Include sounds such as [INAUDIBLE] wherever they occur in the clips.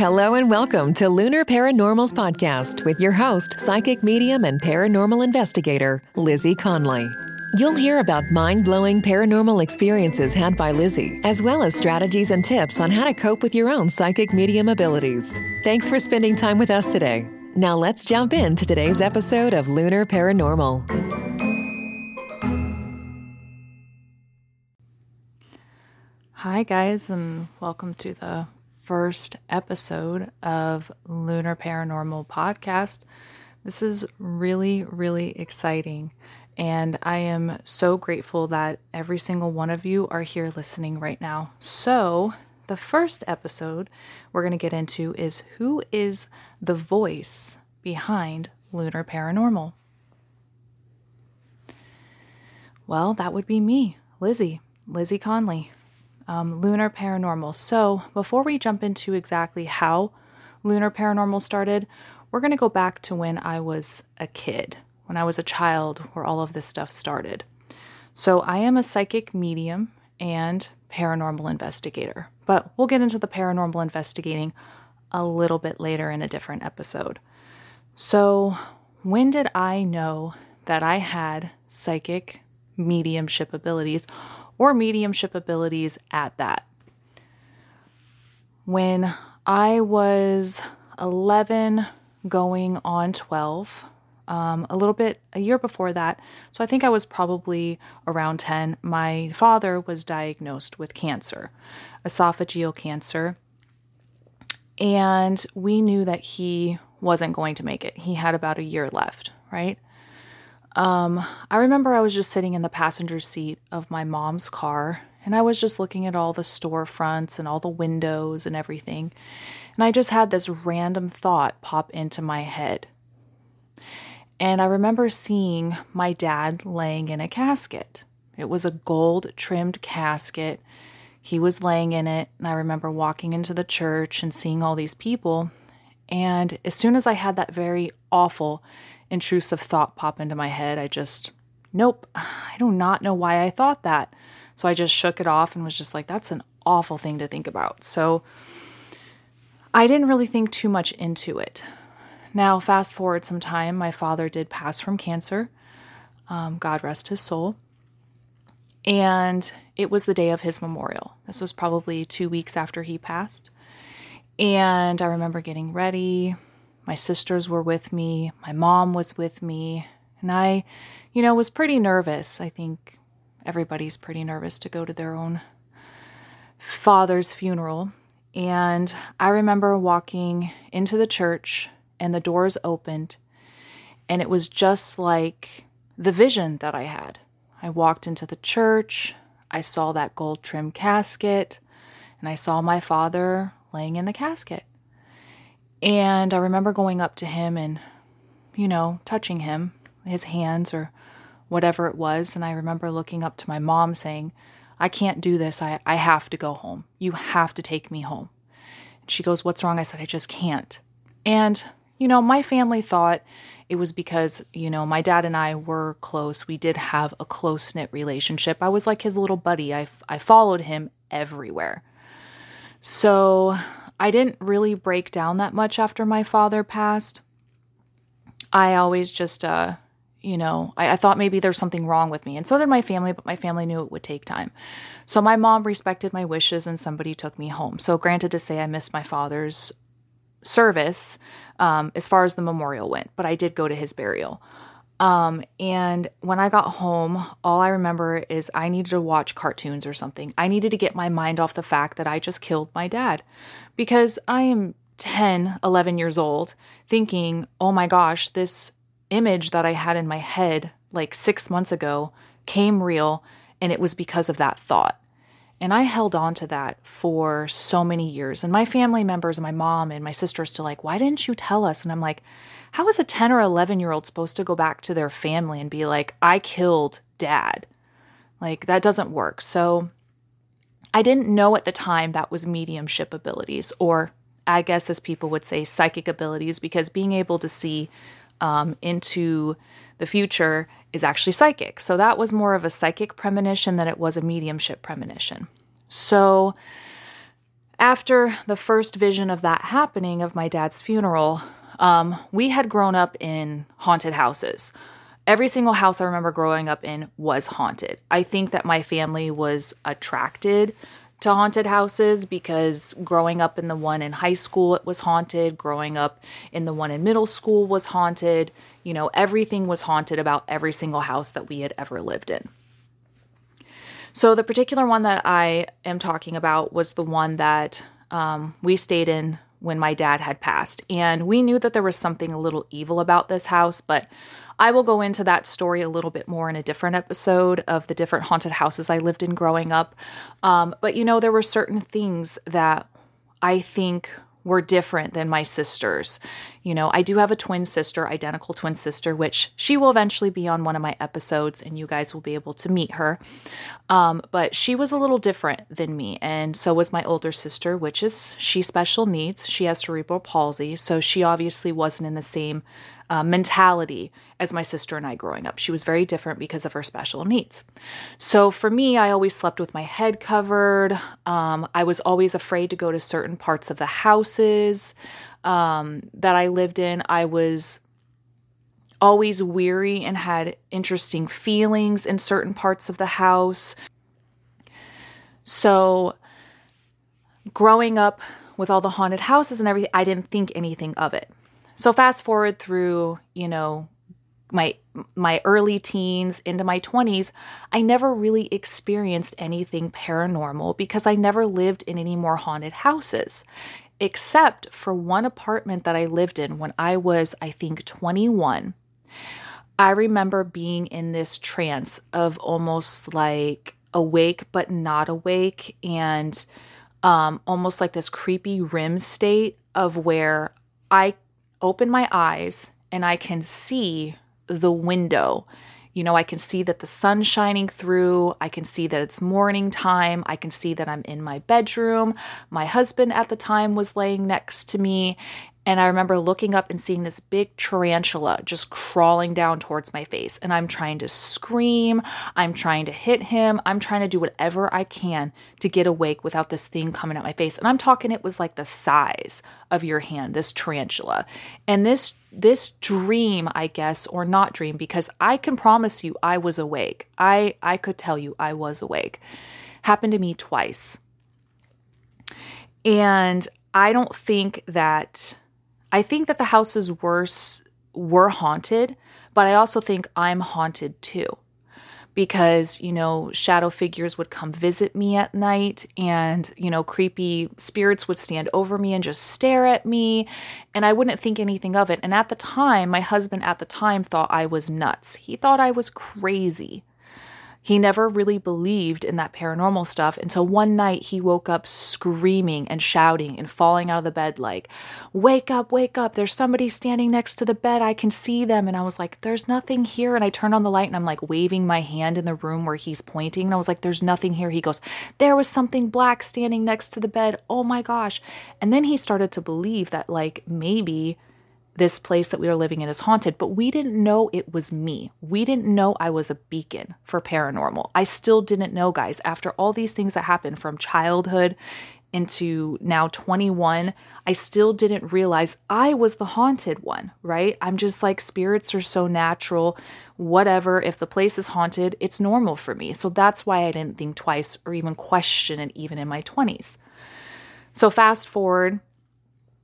Hello and welcome to Lunar Paranormals Podcast with your host, psychic medium and paranormal investigator, Lizzie Conley. You'll hear about mind blowing paranormal experiences had by Lizzie, as well as strategies and tips on how to cope with your own psychic medium abilities. Thanks for spending time with us today. Now let's jump into today's episode of Lunar Paranormal. Hi, guys, and welcome to the first episode of Lunar Paranormal Podcast. This is really, really exciting. And I am so grateful that every single one of you are here listening right now. So, the first episode we're going to get into is who is the voice behind Lunar Paranormal? Well, that would be me, Lizzie, Lizzie Conley um, Lunar Paranormal. So, before we jump into exactly how Lunar Paranormal started, we're going to go back to when I was a kid, when I was a child, where all of this stuff started. So, I am a psychic medium and paranormal investigator, but we'll get into the paranormal investigating a little bit later in a different episode. So, when did I know that I had psychic mediumship abilities or mediumship abilities at that. When I was 11 going on 12, um, a little bit a year before that, so I think I was probably around 10, my father was diagnosed with cancer, esophageal cancer. And we knew that he wasn't going to make it. He had about a year left, right? Um, I remember I was just sitting in the passenger seat of my mom's car and I was just looking at all the storefronts and all the windows and everything. And I just had this random thought pop into my head. And I remember seeing my dad laying in a casket. It was a gold trimmed casket. He was laying in it. And I remember walking into the church and seeing all these people. And as soon as I had that very awful intrusive thought pop into my head. I just, nope, I do not know why I thought that. So I just shook it off and was just like, that's an awful thing to think about. So I didn't really think too much into it. Now, fast forward some time, my father did pass from cancer. Um, God rest his soul. And it was the day of his memorial. This was probably two weeks after he passed. And I remember getting ready, my sisters were with me, my mom was with me, and I, you know, was pretty nervous. I think everybody's pretty nervous to go to their own father's funeral. And I remember walking into the church and the doors opened, and it was just like the vision that I had. I walked into the church, I saw that gold trimmed casket, and I saw my father laying in the casket. And I remember going up to him and, you know, touching him, his hands or whatever it was. And I remember looking up to my mom saying, I can't do this. I, I have to go home. You have to take me home. And she goes, What's wrong? I said, I just can't. And, you know, my family thought it was because, you know, my dad and I were close. We did have a close knit relationship. I was like his little buddy, I, I followed him everywhere. So I didn't really break down that much after my father passed. I always just, uh, you know, I, I, thought maybe there's something wrong with me. And so did my family, but my family knew it would take time. So my mom respected my wishes and somebody took me home. So, granted to say, I missed my father's service um, as far as the memorial went, but I did go to his burial. Um, and when I got home, all I remember is I needed to watch cartoons or something. I needed to get my mind off the fact that I just killed my dad because I am 10, 11 years old thinking, oh my gosh, this image that I had in my head like six months ago came real and it was because of that thought. And I held on to that for so many years. And my family members, my mom and my sister are still like, why didn't you tell us? And I'm like, how is a 10 or 11 year old supposed to go back to their family and be like, I killed dad? Like, that doesn't work. So, I didn't know at the time that was mediumship abilities, or I guess as people would say, psychic abilities, because being able to see um, into the future is actually psychic. So that was more of a psychic premonition than it was a mediumship premonition. So after the first vision of that happening of my dad's funeral, um, we had grown up in haunted houses. Every single house I remember growing up in was haunted. I think that my family was attracted to haunted houses because growing up in the one in high school, it was haunted. Growing up in the one in middle school was haunted. You know, everything was haunted about every single house that we had ever lived in. So, the particular one that I am talking about was the one that um, we stayed in when my dad had passed. And we knew that there was something a little evil about this house, but I will go into that story a little bit more in a different episode of the different haunted houses I lived in growing up. Um, but you know, there were certain things that I think were different than my sisters. You know, I do have a twin sister, identical twin sister, which she will eventually be on one of my episodes and you guys will be able to meet her. Um, but she was a little different than me. And so was my older sister, which is she special needs. She has cerebral palsy. So she obviously wasn't in the same uh, mentality as my sister and I growing up. She was very different because of her special needs. So for me, I always slept with my head covered. Um, I was always afraid to go to certain parts of the houses um, that I lived in. I was always weary and had interesting feelings in certain parts of the house. So growing up with all the haunted houses and everything, I didn't think anything of it. So fast forward through, you know, my my early teens into my 20s, I never really experienced anything paranormal because I never lived in any more haunted houses except for one apartment that I lived in when I was I think 21. I remember being in this trance of almost like awake but not awake and um, almost like this creepy rim state of where I open my eyes and I can see the window. You know, I can see that the sun's shining through. I can see that it's morning time. I can see that I'm in my bedroom. My husband at the time was laying next to me. And I remember looking up and seeing this big tarantula just crawling down towards my face. And I'm trying to scream. I'm trying to hit him. I'm trying to do whatever I can to get awake without this thing coming at my face. And I'm talking, it was like the size of your hand, this tarantula. And this this dream, I guess, or not dream, because I can promise you I was awake. I, I could tell you I was awake. Happened to me twice. And I don't think that I think that the houses were were haunted, but I also think I'm haunted too. Because, you know, shadow figures would come visit me at night and, you know, creepy spirits would stand over me and just stare at me and I wouldn't think anything of it. And at the time, my husband at the time thought I was nuts. He thought I was crazy. He never really believed in that paranormal stuff until one night he woke up screaming and shouting and falling out of the bed, like, Wake up, wake up. There's somebody standing next to the bed. I can see them. And I was like, There's nothing here. And I turned on the light and I'm like waving my hand in the room where he's pointing. And I was like, There's nothing here. He goes, There was something black standing next to the bed. Oh my gosh. And then he started to believe that, like, maybe this place that we were living in is haunted, but we didn't know it was me. We didn't know I was a beacon for paranormal. I still didn't know, guys. After all these things that happened from childhood into now 21, I still didn't realize I was the haunted one, right? I'm just like, spirits are so natural. Whatever. If the place is haunted, it's normal for me. So that's why I didn't think twice or even question it, even in my 20s. So fast forward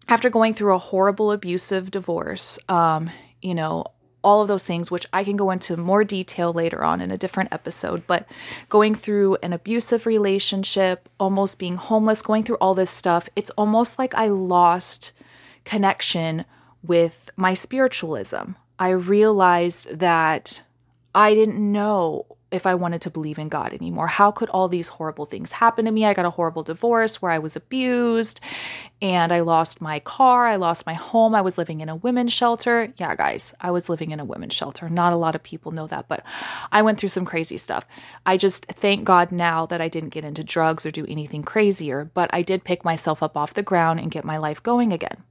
after going through a horrible abusive divorce, um, you know, all of those things, which I can go into more detail later on in a different episode, but going through an abusive relationship, almost being homeless, going through all this stuff, it's almost like I lost connection with my spiritualism. I realized that I didn't know if I wanted to believe in God anymore. How could all these horrible things happen to me? I got a horrible divorce where I was abused and I lost my car, I lost my home. I was living in a women's shelter. Yeah, guys, I was living in a women's shelter. Not a lot of people know that, but I went through some crazy stuff. I just thank God now that I didn't get into drugs or do anything crazier, but I did pick myself up off the ground and get my life going again.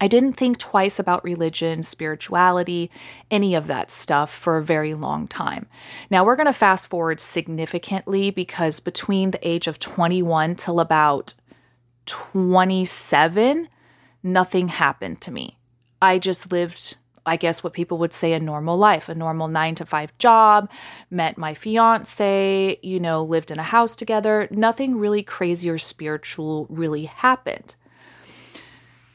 I didn't think twice about religion, spirituality, any of that stuff for a very long time. Now we're going to fast forward significantly because between the age of 21 till about 27, nothing happened to me. I just lived, I guess, what people would say a normal life, a normal nine to five job, met my fiance, you know, lived in a house together. Nothing really crazy or spiritual really happened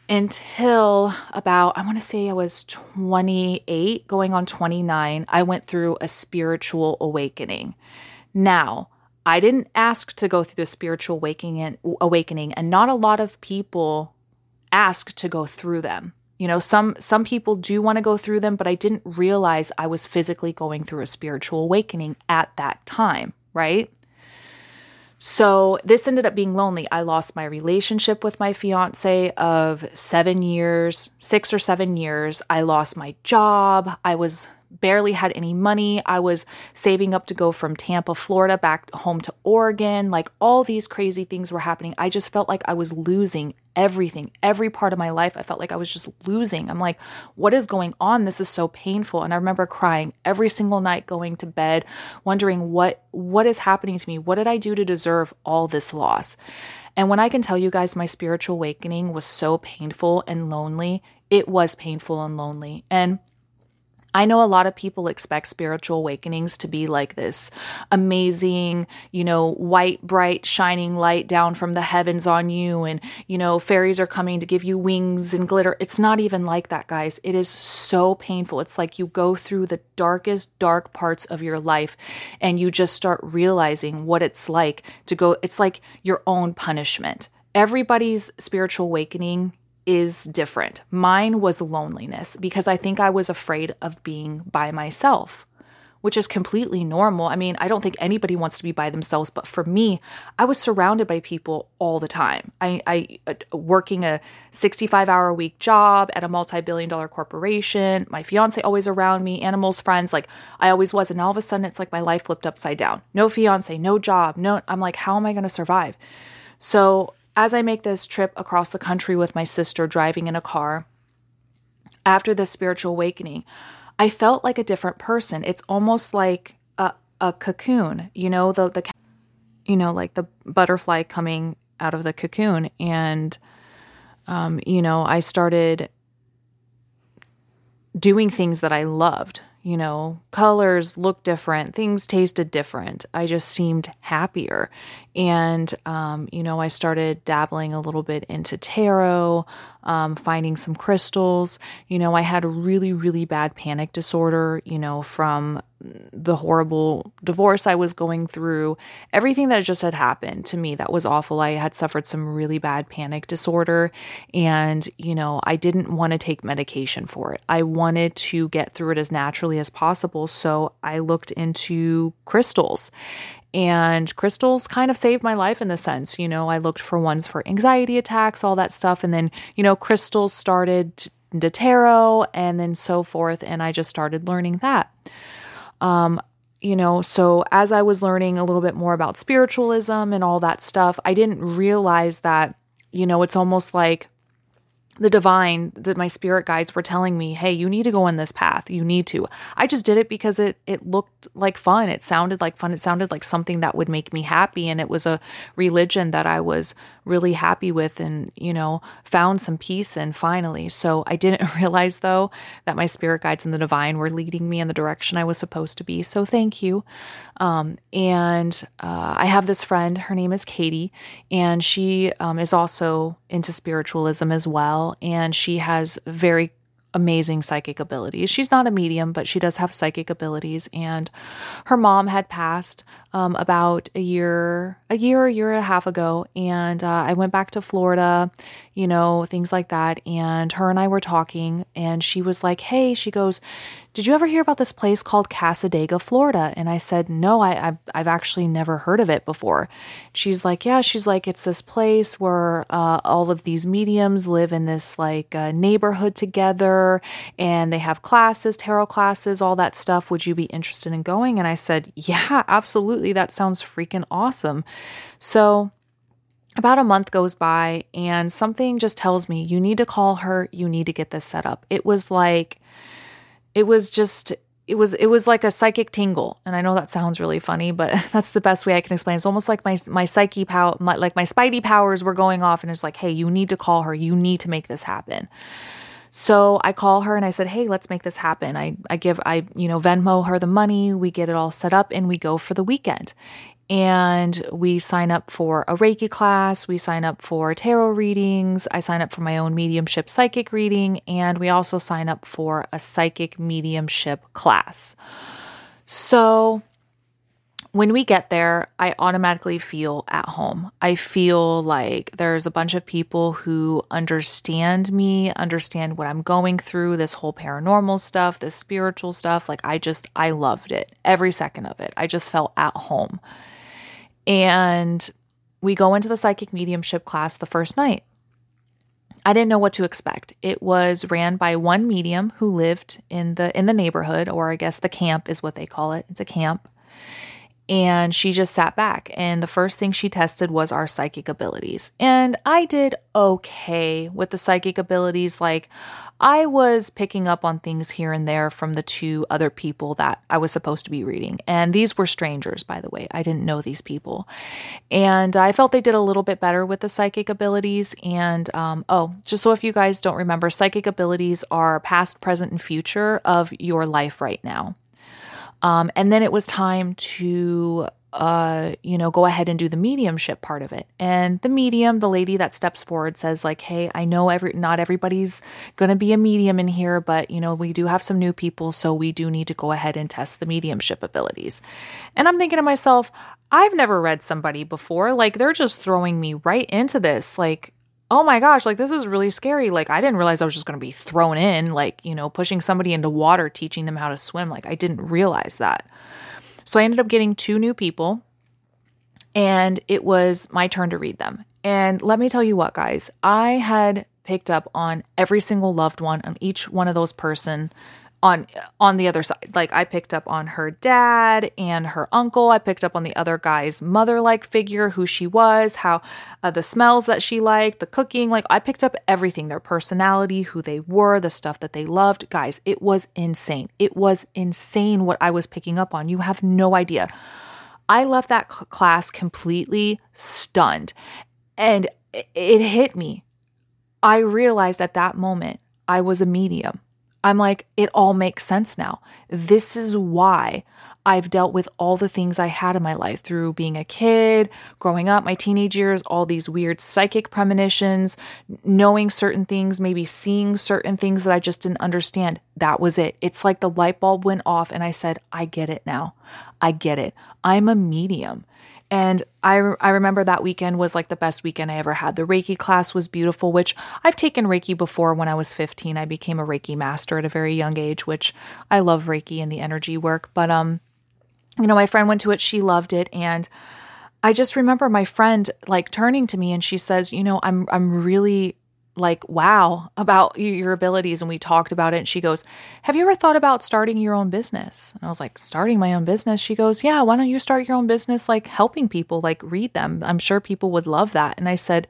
until about, I want to say I was 28, going on 29, I went through a spiritual awakening. Now, I didn't ask to go through the spiritual awakening and, awakening, and not a lot of people ask to go through them. You know, some some people do want to go through them, but I didn't realize I was physically going through a spiritual awakening at that time, right? So this ended up being lonely. I lost my relationship with my fiance of 7 years, 6 or 7 years. I lost my job. I was barely had any money. I was saving up to go from Tampa, Florida back home to Oregon. Like all these crazy things were happening. I just felt like I was losing everything, every part of my life. I felt like I was just losing. I'm like, what is going on? This is so painful. And I remember crying every single night going to bed, wondering what what is happening to me? What did I do to deserve all this loss? And when I can tell you guys my spiritual awakening was so painful and lonely, it was painful and lonely. And I know a lot of people expect spiritual awakenings to be like this amazing, you know, white, bright, shining light down from the heavens on you, and, you know, fairies are coming to give you wings and glitter. It's not even like that, guys. It is so painful. It's like you go through the darkest, dark parts of your life and you just start realizing what it's like to go, it's like your own punishment. Everybody's spiritual awakening is different. Mine was loneliness because I think I was afraid of being by myself, which is completely normal. I mean, I don't think anybody wants to be by themselves, but for me, I was surrounded by people all the time. I, I uh, working a 65 hour a week job at a multi billion dollar corporation, my fiance always around me, animals, friends, like I always was. And all of a sudden, it's like my life flipped upside down. No fiance, no job, no, I'm like, how am I going to survive? So as I make this trip across the country with my sister driving in a car, after this spiritual awakening, I felt like a different person. It's almost like a, a cocoon, you know, the, the, you know, like the butterfly coming out of the cocoon. And, um, you know, I started doing things that I loved, you know, colors looked different, things tasted different. I just seemed happier. And, um, you know, I started dabbling a little bit into tarot, um, finding some crystals. You know, I had really, really bad panic disorder, you know, from the horrible divorce I was going through, everything that just had happened to me that was awful. I had suffered some really bad panic disorder and, you know, I didn't want to take medication for it. I wanted to get through it as naturally as possible. So I looked into crystals. And crystals kind of saved my life in the sense, you know, I looked for ones for anxiety attacks, all that stuff. And then, you know, crystals started into tarot and then so forth. And I just started learning that. Um, you know, so as I was learning a little bit more about spiritualism and all that stuff, I didn't realize that, you know, it's almost like the divine that my spirit guides were telling me hey you need to go on this path. You need to. I just did it because it it looked like fun. It sounded like fun. It sounded like something that would make me happy. And it was a religion that i was really happy with and you know found some peace in finally. So i didn't [LAUGHS] realize though that my spirit guides and the divine were leading me in the direction i was supposed to be. So thank you. Um, and uh, I have this friend, her name is Katie, and she um, is also into spiritualism as well. And she has very amazing psychic abilities. She's not a medium, but she does have psychic abilities. And her mom had passed um, about a year, a year, a year and a half ago. And uh, I went back to Florida, you know, things like that. And her and I were talking, and she was like, "Hey," she goes, "Did you ever hear about this place called Cassadaga, Florida?" And I said, "No, I, have I've actually never heard of it before." She's like, "Yeah." She's like, "It's this place where uh, all of these mediums live in this like uh, neighborhood together, and they have classes, tarot classes, all that stuff. Would you be interested in going?" And I said, "Yeah, absolutely." absolutely, that sounds freaking awesome. So, about a month goes by, and something just tells me, you need to call her, you need to get this set up. It was like, it was just, it was it was like a psychic tingle. And i know that sounds really funny but [LAUGHS] that's the best way i can explain it's almost like my my psyche power my, like my spidey powers were going off and it's like hey you need to call her. You need to make this happen. So i call her and i said hey let's make this happen. I i give i you know venmo her the money. We get it all set up and we go for the weekend and we sign up for a Reiki class, we sign up for tarot readings, I sign up for my own mediumship psychic reading, and we also sign up for a psychic mediumship class. So when we get there, I automatically feel at home. I feel like there's a bunch of people who understand me, understand what I'm going through, this whole paranormal stuff, this spiritual stuff. Like, I just, I loved it, every second of it. I just felt at home. And we go into the psychic mediumship class the first night. I didn't know what to expect. It was ran by one medium who lived in the in the neighborhood or I guess the camp is what they call it. It's a camp. And she just sat back and the first thing she tested was our psychic abilities. And I did okay with the psychic abilities like I was picking up on things here and there from the two other people that I was supposed to be reading. And these were strangers, by the way. I didn't know these people. And I felt they did a little bit better with the psychic abilities. And um, oh, just so if you guys don't remember, psychic abilities are past, present, and future of your life right now. Um, and then it was time to uh, you know, go ahead and do the mediumship part of it. And the medium, the lady that steps forward says like, "Hey, I know every not everybody's going to be a medium in here, but you know, we do have some new people, so we do need to go ahead and test the mediumship abilities." And I'm thinking to myself, I've never read somebody before. Like they're just throwing me right into this. Like, oh my gosh, like this is really scary. Like I didn't realize I was just going to be thrown in, like, you know, pushing somebody into water, teaching them how to swim. Like I didn't realize that. So I ended up getting two new people, and it was my turn to read them. And let me tell you what, guys, I had picked up on every single loved one on each one of those person on on the other side. Like i picked up on her dad and her uncle. I picked up on the other guy's mother like figure who she was how uh, the smells that she liked the cooking. Like i picked up everything their personality who they were the stuff that they loved. Guys it was insane. It was insane what i was picking up on. You have no idea. I left that cl- class completely stunned. And it, it hit me. I realized at that moment i was a medium I'm like, it all makes sense now. This is why I've dealt with all the things I had in my life through being a kid, growing up, my teenage years, all these weird psychic premonitions, knowing certain things, maybe seeing certain things that I just didn't understand. That was it. It's like the light bulb went off and I said, I get it now. I get it. I'm a medium. And I, I remember that weekend was like the best weekend I ever had. The Reiki class was beautiful, which I've taken Reiki before when I was 15. I became a Reiki master at a very young age, which I love Reiki and the energy work. But, um, you know, my friend went to it, she loved it. And I just remember my friend like turning to me and she says, you know, I'm, I'm really like wow about your abilities and we talked about it and she goes have you ever thought about starting your own business? And i was like starting my own business? She goes yeah why don't you start your own business like helping people like read them? I'm sure people would love that. And i said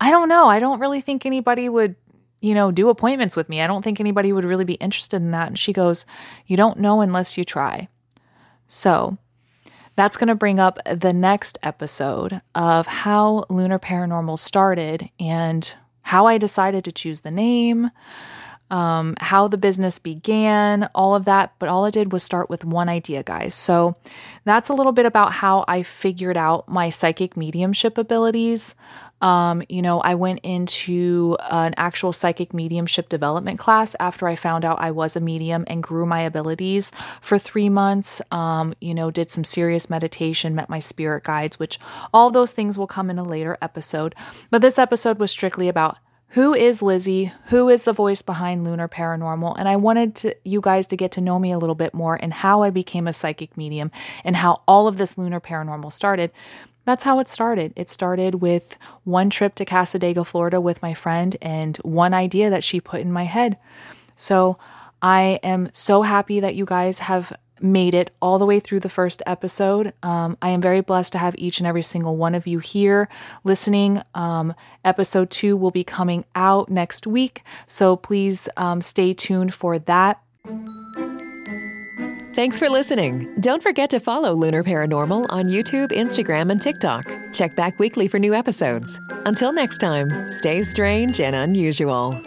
i don't know. I don't really think anybody would you know do appointments with me. I don't think anybody would really be interested in that. And she goes you don't know unless you try. So that's going to bring up the next episode of how lunar paranormal started and how I decided to choose the name, um, how the business began, all of that. But all I did was start with one idea, guys. So that's a little bit about how I figured out my psychic mediumship abilities. Um, you know, I went into an actual psychic mediumship development class after I found out I was a medium and grew my abilities for three months. Um, you know, did some serious meditation, met my spirit guides, which all those things will come in a later episode. But this episode was strictly about who is Lizzie? Who is the voice behind Lunar Paranormal? And I wanted to, you guys to get to know me a little bit more and how I became a psychic medium and how all of this Lunar Paranormal started. That's how it started. It started with one trip to Cassadaga, Florida with my friend and one idea that she put in my head. So I am so happy that you guys have made it all the way through the first episode. Um, I am very blessed to have each and every single one of you here listening. Um, episode two will be coming out next week, so please um, stay tuned for that. Thanks for listening. Don't forget to follow Lunar Paranormal on YouTube, Instagram, and TikTok. Check back weekly for new episodes. Until next time, stay strange and unusual.